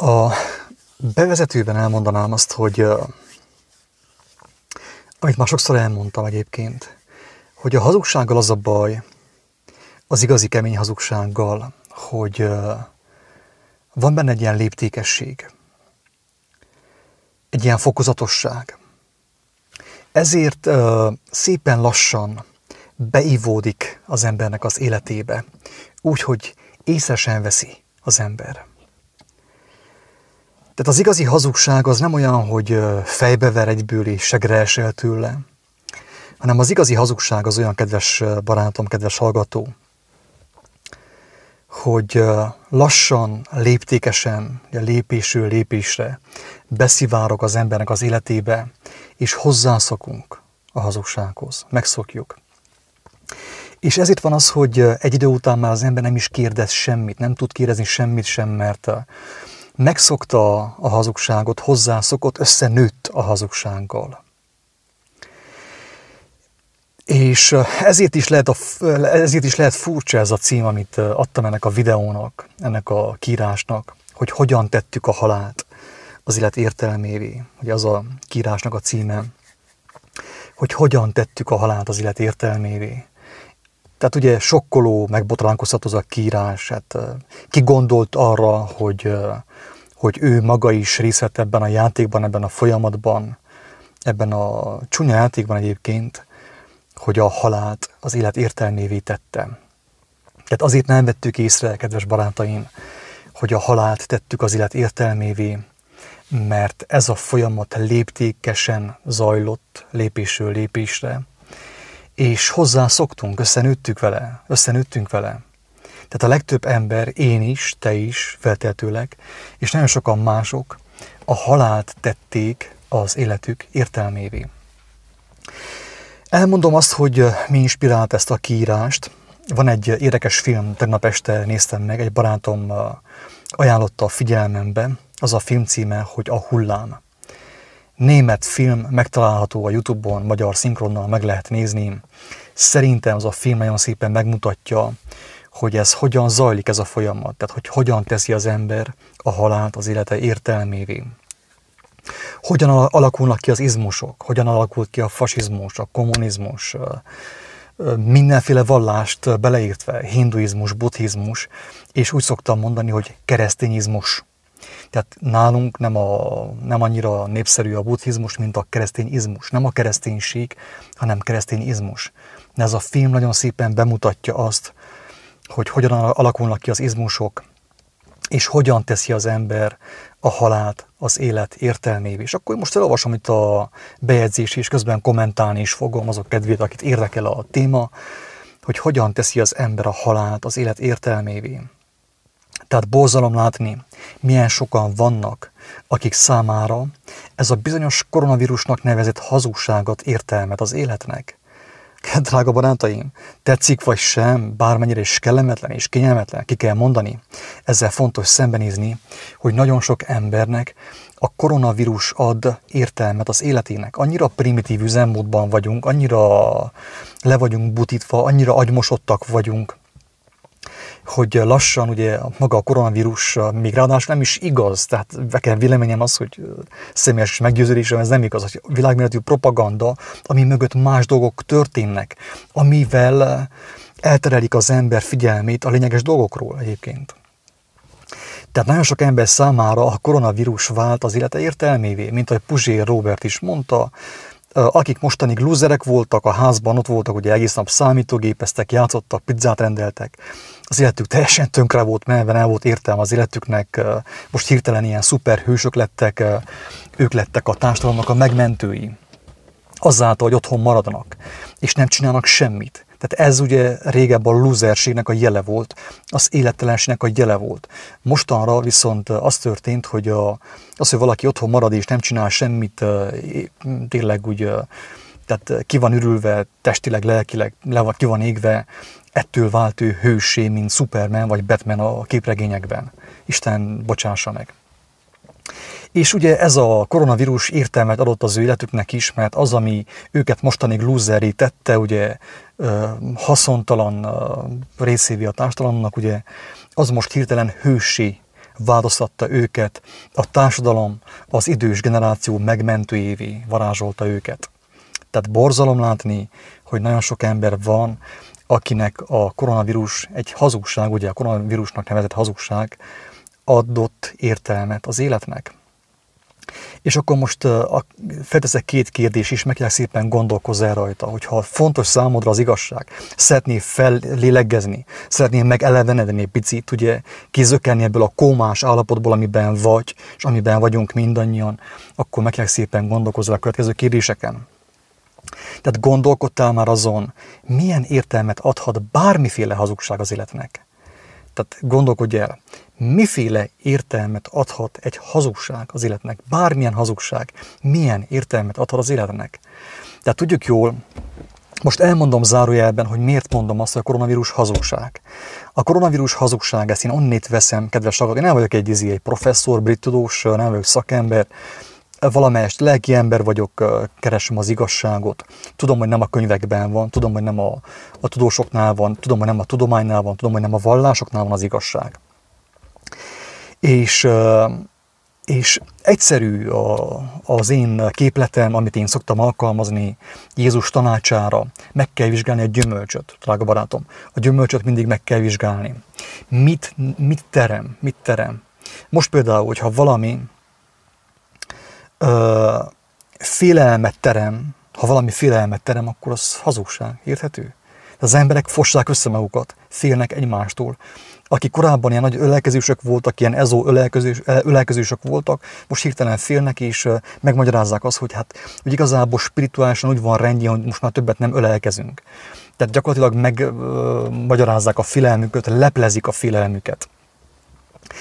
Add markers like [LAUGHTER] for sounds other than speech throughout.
A bevezetőben elmondanám azt, hogy amit már sokszor elmondtam egyébként, hogy a hazugsággal az a baj, az igazi kemény hazugsággal, hogy van benne egy ilyen léptékesség, egy ilyen fokozatosság. Ezért szépen lassan beivódik az embernek az életébe, úgy, hogy észre sem veszi az ember. Tehát az igazi hazugság az nem olyan, hogy fejbever egyből és segre esel tőle, hanem az igazi hazugság az olyan, kedves barátom, kedves hallgató, hogy lassan, léptékesen, lépésről lépésre beszivárok az embernek az életébe, és hozzászokunk a hazugsághoz, megszokjuk. És ezért van az, hogy egy idő után már az ember nem is kérdez semmit, nem tud kérdezni semmit sem, mert megszokta a hazugságot, hozzászokott, összenőtt a hazugsággal. És ezért is, lehet a, ezért is lehet furcsa ez a cím, amit adtam ennek a videónak, ennek a kírásnak, hogy hogyan tettük a halált az élet értelmévé. Ugye az a kírásnak a címe, hogy hogyan tettük a halált az élet értelmévé. Tehát ugye sokkoló, megbotránkoztató a kírás. Hát, ki gondolt arra, hogy, hogy ő maga is részt ebben a játékban, ebben a folyamatban, ebben a csúnya játékban egyébként, hogy a halált az élet értelmévé tette. Tehát azért nem vettük észre, kedves barátaim, hogy a halált tettük az élet értelmévé, mert ez a folyamat léptékesen zajlott lépésről lépésre, és hozzá szoktunk, összenőttük vele, összenőttünk vele. Tehát a legtöbb ember, én is, te is, felteltőleg, és nagyon sokan mások a halált tették az életük értelmévé. Elmondom azt, hogy mi inspirált ezt a kiírást. Van egy érdekes film, tegnap este néztem meg, egy barátom ajánlotta a figyelmembe, az a film címe, hogy A hullám. Német film megtalálható a Youtube-on, magyar szinkronnal meg lehet nézni. Szerintem az a film nagyon szépen megmutatja, hogy ez hogyan zajlik ez a folyamat, tehát hogy hogyan teszi az ember a halált az élete értelmévé. Hogyan alakulnak ki az izmusok, hogyan alakult ki a fasizmus, a kommunizmus, mindenféle vallást beleértve, hinduizmus, buddhizmus, és úgy szoktam mondani, hogy keresztényizmus. Tehát nálunk nem, a, nem annyira népszerű a buddhizmus, mint a keresztényizmus. Nem a kereszténység, hanem keresztényizmus. De ez a film nagyon szépen bemutatja azt, hogy hogyan alakulnak ki az izmusok, és hogyan teszi az ember a halált az élet értelmévé. És akkor most elolvasom itt a bejegyzés, és közben kommentálni is fogom azok kedvét, akit érdekel a téma, hogy hogyan teszi az ember a halált az élet értelmévé. Tehát borzalom látni, milyen sokan vannak, akik számára ez a bizonyos koronavírusnak nevezett hazugságot értelmet az életnek. Drága barátaim, tetszik vagy sem, bármennyire is kellemetlen és kényelmetlen, ki kell mondani, ezzel fontos szembenézni, hogy nagyon sok embernek a koronavírus ad értelmet az életének. Annyira primitív üzemmódban vagyunk, annyira le vagyunk butítva, annyira agymosottak vagyunk, hogy lassan ugye maga a koronavírus még ráadásul nem is igaz, tehát nekem véleményem az, hogy személyes meggyőződésem ez nem igaz, hogy világméretű propaganda, ami mögött más dolgok történnek, amivel elterelik az ember figyelmét a lényeges dolgokról egyébként. Tehát nagyon sok ember számára a koronavírus vált az élete értelmévé, mint ahogy Puzsér Robert is mondta, akik mostanig lúzerek voltak, a házban ott voltak, ugye egész nap számítógépeztek, játszottak, pizzát rendeltek, az életük teljesen tönkre volt menve, el volt értelme az életüknek, most hirtelen ilyen szuperhősök lettek, ők lettek a társadalomnak a megmentői, azáltal, hogy otthon maradnak, és nem csinálnak semmit. Tehát ez ugye régebb a lúzerségnek a jele volt, az élettelenségnek a jele volt. Mostanra viszont az történt, hogy a, az, hogy valaki otthon marad és nem csinál semmit, tényleg úgy, tehát ki van ürülve, testileg, lelkileg, le van, ki van égve, ettől vált ő hősé, mint Superman vagy Batman a képregényekben. Isten bocsássa meg. És ugye ez a koronavírus értelmet adott az ő életüknek is, mert az, ami őket mostanig lúzeri tette, ugye haszontalan részévé a társadalomnak, ugye az most hirtelen hősé változtatta őket, a társadalom, az idős generáció megmentőjévé varázsolta őket. Tehát borzalom látni, hogy nagyon sok ember van, akinek a koronavírus egy hazugság, ugye a koronavírusnak nevezett hazugság adott értelmet az életnek. És akkor most uh, felteszek két kérdés is, meg szépen gondolkozz el rajta, hogyha fontos számodra az igazság, szeretnél fellélegezni, szeretnél megelevenedni egy picit, ugye kizökkenni ebből a kómás állapotból, amiben vagy, és amiben vagyunk mindannyian, akkor meg szépen gondolkozz a következő kérdéseken. Tehát gondolkodtál már azon, milyen értelmet adhat bármiféle hazugság az életnek? Tehát gondolkodj el, miféle értelmet adhat egy hazugság az életnek? Bármilyen hazugság, milyen értelmet adhat az életnek? Tehát tudjuk jól, most elmondom zárójelben, hogy miért mondom azt, hogy a koronavírus hazugság. A koronavírus hazugság, ezt én onnét veszem, kedves hallgatók, én nem vagyok egy, egy professzor, brit tudós, nem vagyok szakember, valamelyest lelki ember vagyok, keresem az igazságot. Tudom, hogy nem a könyvekben van, tudom, hogy nem a, a tudósoknál van, tudom, hogy nem a tudománynál van, tudom, hogy nem a vallásoknál van az igazság. És, és egyszerű az én képletem, amit én szoktam alkalmazni Jézus tanácsára, meg kell vizsgálni a gyümölcsöt, drága barátom. A gyümölcsöt mindig meg kell vizsgálni. Mit, mit terem, mit terem. Most például, hogyha valami ö, félelmet terem, ha valami félelmet terem, akkor az hazugság, érthető? Az emberek fossák össze magukat, félnek egymástól. Akik korábban ilyen nagy ölelkezősök voltak, ilyen ezó ölelkezős, ölelkezősök voltak, most hirtelen félnek, és megmagyarázzák azt, hogy hát hogy igazából spirituálisan úgy van rendjén, hogy most már többet nem ölelkezünk. Tehát gyakorlatilag megmagyarázzák a félelmüket, leplezik a félelmüket.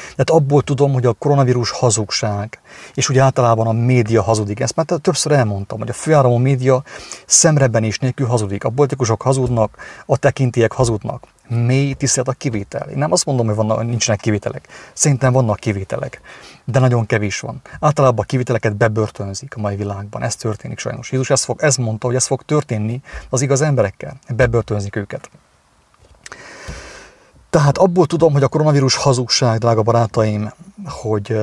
Tehát abból tudom, hogy a koronavírus hazugság, és úgy általában a média hazudik. Ezt már többször elmondtam, hogy a főáramú média szemreben is nélkül hazudik. A politikusok hazudnak, a tekintiek hazudnak. Mély tisztelet a kivétel. Én nem azt mondom, hogy vannak, nincsenek kivételek. Szerintem vannak kivételek, de nagyon kevés van. Általában a kivételeket bebörtönzik a mai világban. Ez történik sajnos. Jézus ezt, fog, ezt mondta, hogy ez fog történni az igaz emberekkel. Bebörtönzik őket. Tehát abból tudom, hogy a koronavírus hazugság, drága barátaim, hogy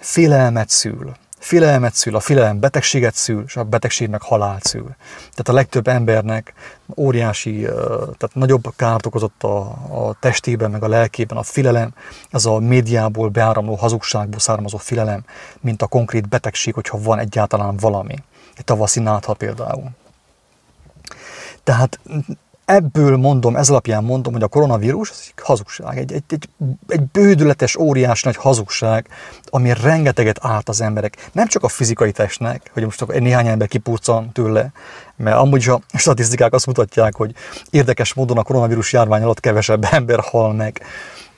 félelmet szül. Félelmet szül, a félelem betegséget szül, és a betegség meg halált szül. Tehát a legtöbb embernek óriási, tehát nagyobb kárt okozott a, a testében, meg a lelkében a félelem, ez a médiából beáramló hazugságból származó félelem, mint a konkrét betegség, hogyha van egyáltalán valami. Egy tavaszi nátha például. Tehát ebből mondom, ez alapján mondom, hogy a koronavírus az egy hazugság, egy, egy, egy, egy bődületes, óriás nagy hazugság, ami rengeteget árt az emberek. Nem csak a fizikai testnek, hogy most egy néhány ember kipurcan tőle, mert amúgy a statisztikák azt mutatják, hogy érdekes módon a koronavírus járvány alatt kevesebb [LAUGHS] ember hal meg,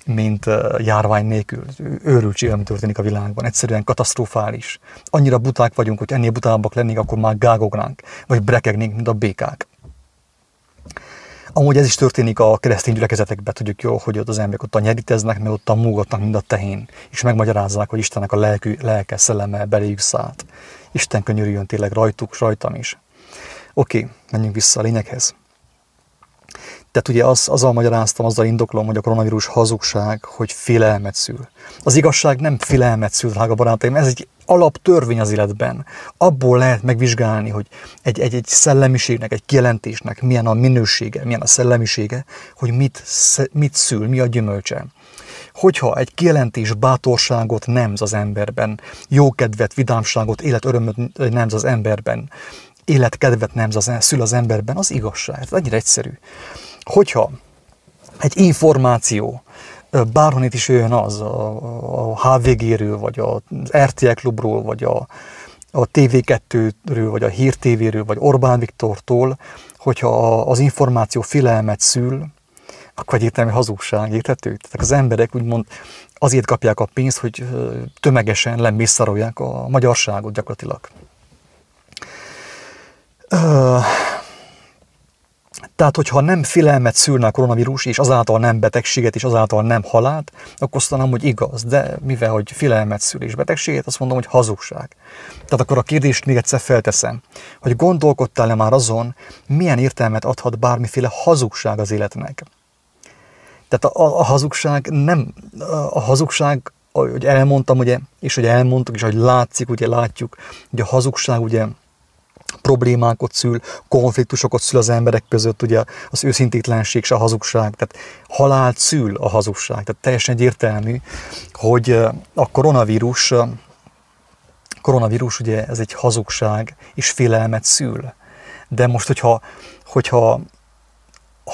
mint járvány nélkül. Őrültség, ami történik a világban. Egyszerűen katasztrofális. Annyira buták vagyunk, hogy ennél butábbak lennénk, akkor már gágognánk, vagy brekegnénk, mint a békák. Amúgy ez is történik a keresztény gyülekezetekben, tudjuk jó, hogy ott az emberek ott nyeríteznek, mert ott a múgatnak, mind a tehén, és megmagyarázzák, hogy Istennek a lelkű, lelke szelleme beléjük szállt. Isten könyörüljön tényleg rajtuk, rajtam is. Oké, menjünk vissza a lényeghez. Tehát ugye az, azzal magyaráztam, azzal indoklom, hogy a koronavírus hazugság, hogy félelmet szül. Az igazság nem félelmet szül, drága barátaim, ez egy alaptörvény az életben. Abból lehet megvizsgálni, hogy egy, egy, egy szellemiségnek, egy kijelentésnek milyen a minősége, milyen a szellemisége, hogy mit, mit szül, mi a gyümölcse. Hogyha egy kijelentés bátorságot nemz az emberben, jókedvet, vidámságot, életörömöt nemz az emberben, életkedvet nemz az, szül az emberben, az igazság. Ez annyira egyszerű. Hogyha egy információ, bárhonnét is jöjjön az, a, a HVG-ről, vagy az RTL klubról, vagy a, a TV2-ről, vagy a Hír TV-ről, vagy Orbán Viktortól, hogyha az információ filelmet szül, akkor egyértelmű hazugság, érthető? Tehát az emberek úgymond azért kapják a pénzt, hogy tömegesen lemészárolják a magyarságot gyakorlatilag. Tehát, hogyha nem félelmet szülne a koronavírus, és azáltal nem betegséget, és azáltal nem halált, akkor azt mondom, hogy igaz. De mivel, hogy félelmet szül és betegséget, azt mondom, hogy hazugság. Tehát akkor a kérdést még egyszer felteszem, hogy gondolkodtál-e már azon, milyen értelmet adhat bármiféle hazugság az életnek? Tehát a, a hazugság nem, a hazugság hogy elmondtam, ugye, és hogy elmondtuk, és hogy látszik, ugye látjuk, hogy a hazugság ugye problémákat szül, konfliktusokat szül az emberek között, ugye az őszintétlenség és a hazugság, tehát halált szül a hazugság, tehát teljesen egyértelmű, hogy a koronavírus, koronavírus ugye ez egy hazugság és félelmet szül. De most, hogyha, hogyha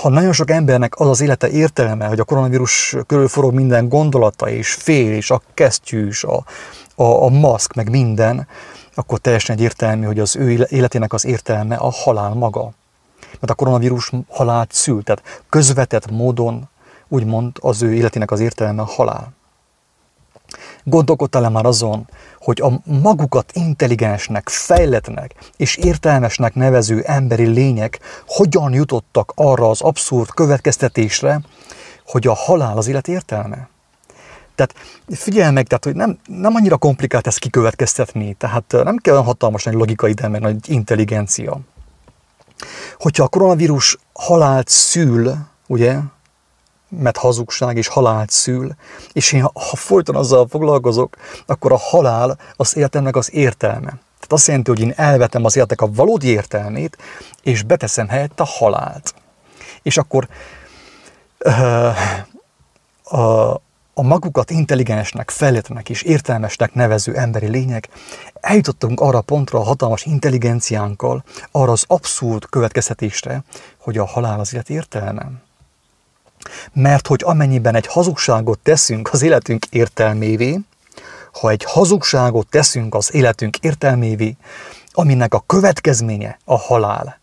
ha nagyon sok embernek az az élete értelme, hogy a koronavírus körül forog minden gondolata, és fél, és a kesztyűs, a, a, a maszk, meg minden, akkor teljesen egyértelmű, hogy az ő életének az értelme a halál maga. Mert a koronavírus halált szül, tehát közvetett módon úgymond az ő életének az értelme a halál. Gondolkodtál-e már azon, hogy a magukat intelligensnek, fejletnek és értelmesnek nevező emberi lények hogyan jutottak arra az abszurd következtetésre, hogy a halál az élet értelme? Tehát figyelj meg, tehát, hogy nem, nem annyira komplikált ezt kikövetkeztetni, tehát nem kell olyan hatalmas nagy logika ide, meg nagy intelligencia. Hogyha a koronavírus halált szül, ugye, mert hazugság és halált szül, és én ha, folyton azzal foglalkozok, akkor a halál az életemnek az értelme. Tehát azt jelenti, hogy én elvetem az életek a valódi értelmét, és beteszem helyett a halált. És akkor uh, uh, a magukat intelligensnek, fejletnek és értelmesnek nevező emberi lények eljutottunk arra pontra a hatalmas intelligenciánkkal, arra az abszurd következtetésre, hogy a halál az élet értelme. Mert hogy amennyiben egy hazugságot teszünk az életünk értelmévé, ha egy hazugságot teszünk az életünk értelmévé, aminek a következménye a halál,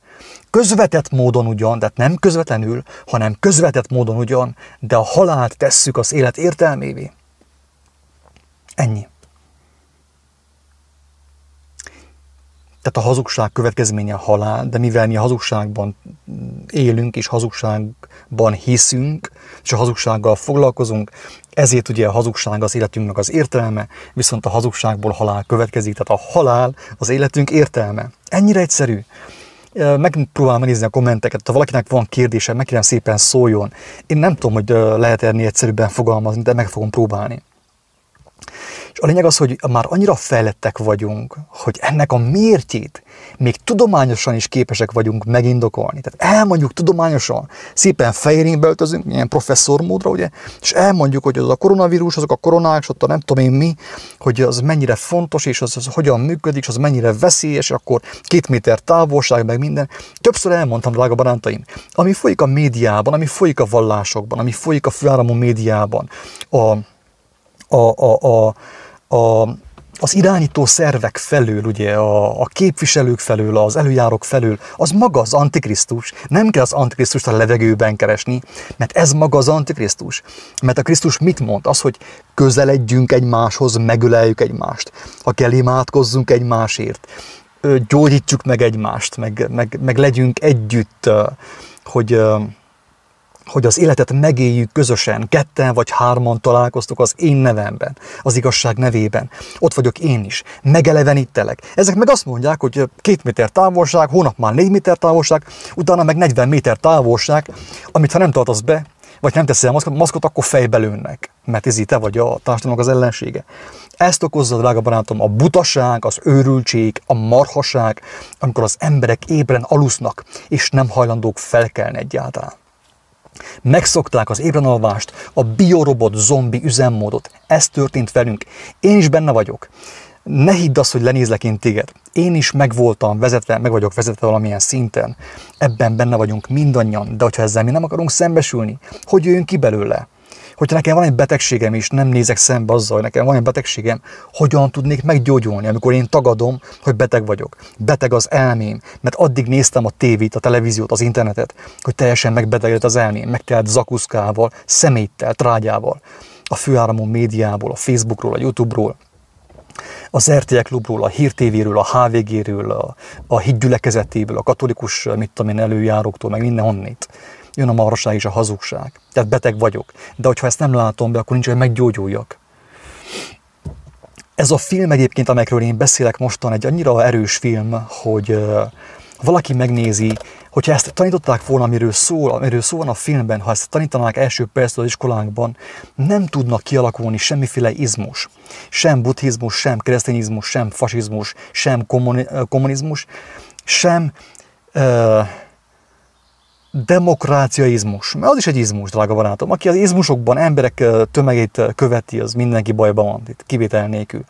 közvetett módon ugyan, tehát nem közvetlenül, hanem közvetett módon ugyan, de a halált tesszük az élet értelmévé. Ennyi. Tehát a hazugság következménye a halál, de mivel mi a hazugságban élünk és hazugságban hiszünk, és a hazugsággal foglalkozunk, ezért ugye a hazugság az életünknek az értelme, viszont a hazugságból halál következik, tehát a halál az életünk értelme. Ennyire egyszerű megpróbálom nézni a kommenteket, ha valakinek van kérdése, megkérem szépen szóljon. Én nem tudom, hogy lehet ennél egyszerűbben fogalmazni, de meg fogom próbálni. És a lényeg az, hogy már annyira fejlettek vagyunk, hogy ennek a mértjét még tudományosan is képesek vagyunk megindokolni. Tehát elmondjuk tudományosan, szépen fehérénbe öltözünk, ilyen professzor módra, ugye, és elmondjuk, hogy az a koronavírus, azok a koronák, és ott a nem tudom én mi, hogy az mennyire fontos, és az, az hogyan működik, és az mennyire veszélyes, és akkor két méter távolság, meg minden. Többször elmondtam, drága barátaim, ami folyik a médiában, ami folyik a vallásokban, ami folyik a főáramú médiában, a a, a, a, a, az irányító szervek felől, ugye, a, a képviselők felől, az előjárók felől, az maga az Antikrisztus. Nem kell az Antikrisztust a levegőben keresni, mert ez maga az Antikrisztus. Mert a Krisztus mit mond? Az, hogy közeledjünk egymáshoz, megöleljük egymást. Ha kell, imádkozzunk egymásért. Gyógyítsuk meg egymást, meg, meg, meg legyünk együtt, hogy hogy az életet megéljük közösen, ketten vagy hárman találkoztok az én nevemben, az igazság nevében. Ott vagyok én is, megelevenítelek. Ezek meg azt mondják, hogy két méter távolság, hónap már négy méter távolság, utána meg 40 méter távolság, amit ha nem tartasz be, vagy nem teszel maszkot, maszkot, akkor fejbe lőnek, mert ez te vagy a társadalomnak az ellensége. Ezt okozza, drága barátom, a butaság, az őrültség, a marhaság, amikor az emberek ébren alusznak, és nem hajlandók felkelni egyáltalán. Megszokták az ébrenalvást, a biorobot zombi üzemmódot. Ez történt velünk. Én is benne vagyok. Ne hidd azt, hogy lenézlek én téged. Én is meg voltam vezetve, meg vagyok vezetve valamilyen szinten. Ebben benne vagyunk mindannyian, de hogyha ezzel mi nem akarunk szembesülni, hogy jöjjünk ki belőle? Hogyha nekem van egy betegségem, és nem nézek szembe azzal, hogy nekem van egy betegségem, hogyan tudnék meggyógyulni, amikor én tagadom, hogy beteg vagyok. Beteg az elmém, mert addig néztem a tévét, a televíziót, az internetet, hogy teljesen megbetegedett az elmém, megtelt zakuszkával, szeméttel, trágyával, a főáramú médiából, a Facebookról, a YouTube-ról, az RTL Klubról, a Hír TV-ről, a HVG-ről, a, a hídgyülekezetéből, a katolikus, mit tudom én, előjáróktól, meg mindenhonnét jön a marhaság és a hazugság. Tehát beteg vagyok. De hogyha ezt nem látom be, akkor nincs, hogy meggyógyuljak. Ez a film egyébként, amelyekről én beszélek mostan, egy annyira erős film, hogy valaki megnézi, Hogyha ezt tanították volna, amiről szól, amiről szól van a filmben, ha ezt tanítanák első perctől az iskolánkban, nem tudnak kialakulni semmiféle izmus. Sem buddhizmus, sem keresztényizmus, sem fasizmus, sem kommunizmus, sem uh, demokráciaizmus. Mert az is egy izmus, drága barátom. Aki az izmusokban emberek tömegét követi, az mindenki bajban van, itt kivétel nélkül.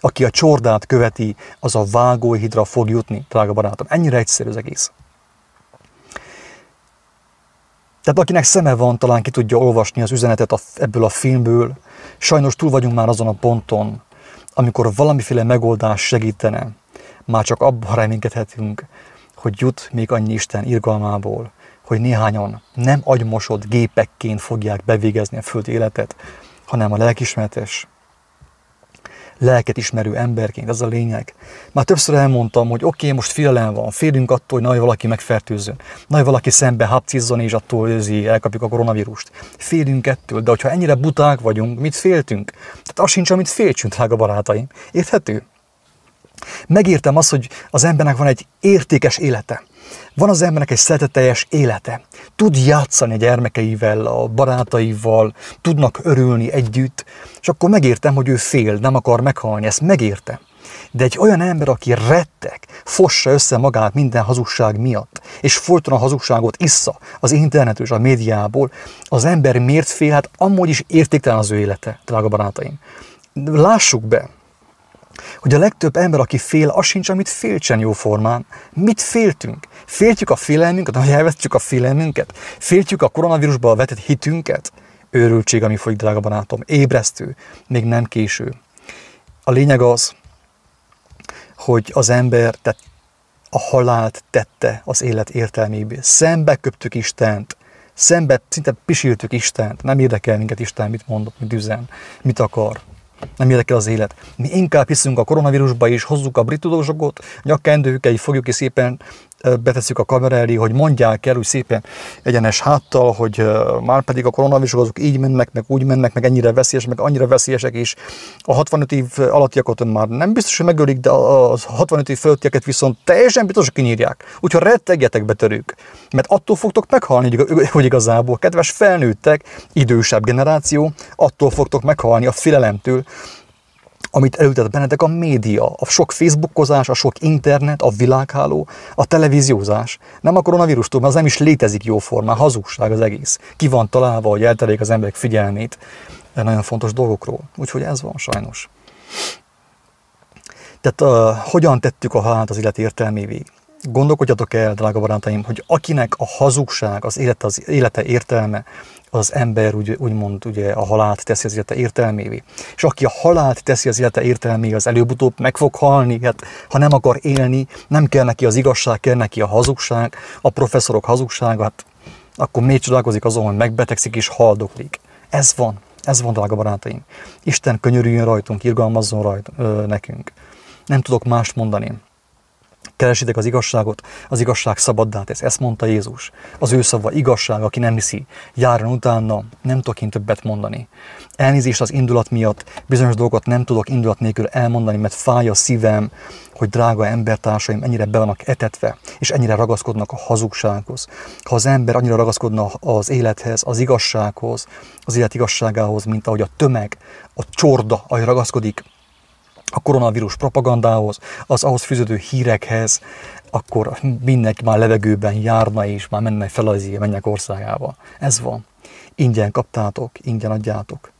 Aki a csordát követi, az a vágóhidra fog jutni, drága barátom. Ennyire egyszerű az egész. Tehát akinek szeme van, talán ki tudja olvasni az üzenetet ebből a filmből. Sajnos túl vagyunk már azon a ponton, amikor valamiféle megoldás segítene. Már csak abban reménykedhetünk, hogy jut még annyi Isten irgalmából, hogy néhányan nem agymosott gépekként fogják bevégezni a föld életet, hanem a lelkismeretes, lelket ismerő emberként, ez a lényeg. Már többször elmondtam, hogy oké, okay, most félelem van, félünk attól, hogy nagy valaki megfertőzzön, nagy valaki szembe hapcizzon, és attól őzi, elkapjuk a koronavírust. Félünk ettől, de hogyha ennyire buták vagyunk, mit féltünk? Tehát az sincs, amit féltsünk, drága barátaim. Érthető? Megértem azt, hogy az embernek van egy értékes élete. Van az embernek egy szereteteljes élete. Tud játszani a gyermekeivel, a barátaival, tudnak örülni együtt, és akkor megértem, hogy ő fél, nem akar meghalni, ezt megértem. De egy olyan ember, aki rettek, fossa össze magát minden hazugság miatt, és folyton a hazugságot issza az internetről és a médiából, az ember miért fél? Hát amúgy is értéktelen az ő élete, drága barátaim. Lássuk be, hogy a legtöbb ember, aki fél, az sincs, amit féltsen jóformán. Mit féltünk? Féltjük a félelmünket, hogy elvesztjük a félelmünket? Féltjük a koronavírusba vetett hitünket? Őrültség, ami folyik, drága barátom. Ébresztő, még nem késő. A lényeg az, hogy az ember tehát a halált tette az élet értelmébe. Szembe köptük Istent, szembe szinte pisiltük Istent. Nem érdekel minket Isten, mit mondott, mit üzen, mit akar nem érdekel az élet. Mi inkább hiszünk a koronavírusba és hozzuk a brit tudósokat, nyakkendőkkel, fogjuk ki szépen betesszük a kamera elé, hogy mondják el úgy szépen egyenes háttal, hogy már pedig a koronavírusok azok így mennek, meg úgy mennek, meg ennyire veszélyes, meg annyira veszélyesek is. A 65 év alattiakat már nem biztos, hogy megölik, de a 65 év fölöttieket viszont teljesen biztos, hogy kinyírják. Úgyhogy rettegjetek betörők, mert attól fogtok meghalni, hogy igazából, kedves felnőttek, idősebb generáció, attól fogtok meghalni a félelemtől, amit elültet bennetek a média, a sok facebookozás, a sok internet, a világháló, a televíziózás. Nem a koronavírustól, mert az nem is létezik jóformán, hazugság az egész. Ki van találva, hogy elterék az emberek figyelmét nagyon fontos dolgokról. Úgyhogy ez van sajnos. Tehát uh, hogyan tettük a halált az élet értelmévé? Gondolkodjatok el, drága barátaim, hogy akinek a hazugság, az élete, az élete értelme, az ember úgy, úgymond ugye a halált teszi az élete értelmévé. És aki a halált teszi az élete értelmévé, az előbb-utóbb meg fog halni, hát ha nem akar élni, nem kell neki az igazság, kell neki a hazugság, a professzorok hazugsága, hát akkor még csodálkozik azon, hogy megbetegszik és haldoklik. Ez van, ez van, drága barátaim. Isten könyörüljön rajtunk, irgalmazzon rajt, ö, nekünk. Nem tudok mást mondani. Keresitek az igazságot, az igazság szabaddá tesz. Ezt mondta Jézus. Az ő szava igazság, aki nem hiszi, járjon utána, nem tudok én többet mondani. Elnézést az indulat miatt, bizonyos dolgokat nem tudok indulat nélkül elmondani, mert fáj a szívem, hogy drága embertársaim ennyire be vannak etetve, és ennyire ragaszkodnak a hazugsághoz. Ha az ember annyira ragaszkodna az élethez, az igazsághoz, az élet igazságához, mint ahogy a tömeg, a csorda, ahogy ragaszkodik a koronavírus propagandához, az ahhoz fűződő hírekhez, akkor mindenki már levegőben járna és már menne fel az mennyek országába. Ez van. Ingyen kaptátok, ingyen adjátok.